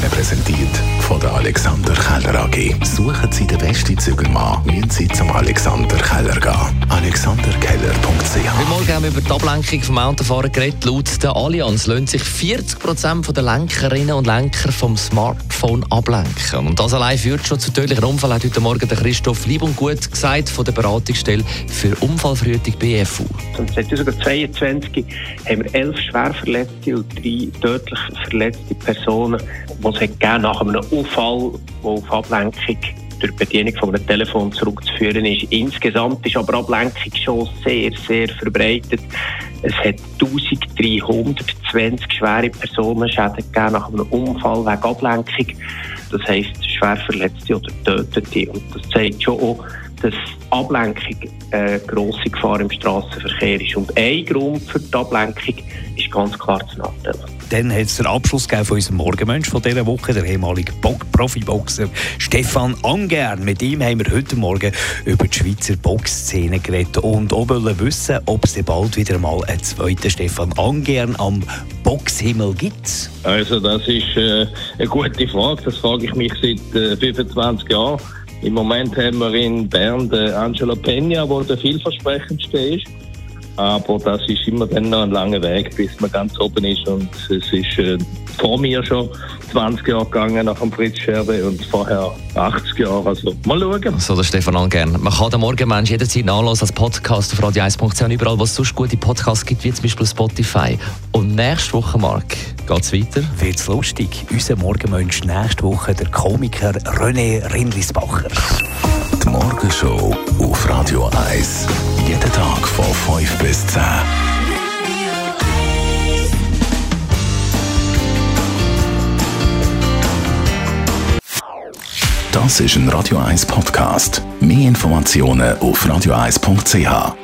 Ihnen präsentiert von der Alexander Keller AG. Suchen Sie den besten Zügelmann, müssen Sie zum Alexander Keller über die Ablenkung vom Autofahren geredet. Laut der Allianz lassen sich 40% der Lenkerinnen und Lenker vom Smartphone ablenken. Und das allein führt schon zu tödlichen Unfällen, hat heute Morgen der Christoph Lieb und Gut gesagt von der Beratungsstelle für Unfallverhütung BFU. Und 2022 haben wir elf schwerverletzte und drei tödlich verletzte Personen, die es nach einem Unfall, der auf Ablenkung durch die Bedienung von einem Telefon zurückzuführen ist. Insgesamt ist aber Ablenkung schon sehr, sehr verbreitet. Es hat 1320 schwere Personenschäden gegeben nach einem Unfall wegen Ablenkung. Das heisst, Schwerverletzte oder Tötete. Und das zeigt schon auch, dass Ablenkung eine grosse Gefahr im Straßenverkehr ist. Und ein Grund für die Ablenkung ist ganz klar zu Nachteil. Dann hat es den Abschluss von unserem Morgenmensch von dieser Woche, der ehemalige Profiboxer Stefan Angern. Mit ihm haben wir heute Morgen über die Schweizer Boxszene geredet und auch wollen wissen, ob es bald wieder mal einen zweiten Stefan Angern am Boxhimmel gibt. Also das ist äh, eine gute Frage, das frage ich mich seit äh, 25 Jahren. Im Moment haben wir in Bern den Angelo Peña, der der vielversprechendste ist. Aber das ist immer dann noch ein langer Weg, bis man ganz oben ist. Und es ist äh, vor mir schon 20 Jahre gegangen nach dem Fritz Scherbe und vorher 80 Jahre. Also mal schauen. So, der Stefan Angern. Man kann den Morgenmensch jederzeit nachlesen als Podcast auf radio1.ch und überall, wo es sonst gute Podcasts gibt, wie zum Beispiel Spotify. Und nächste Woche, Marc, geht es weiter? Wird's lustig. Unser Morgenmensch nächste Woche der Komiker René Rindlisbacher. Die Morgenshow auf Radio 1. Jeden Tag 5 bis 10. Das ist ein Radio 1 Podcast. Mehr Informationen auf radio1.ch.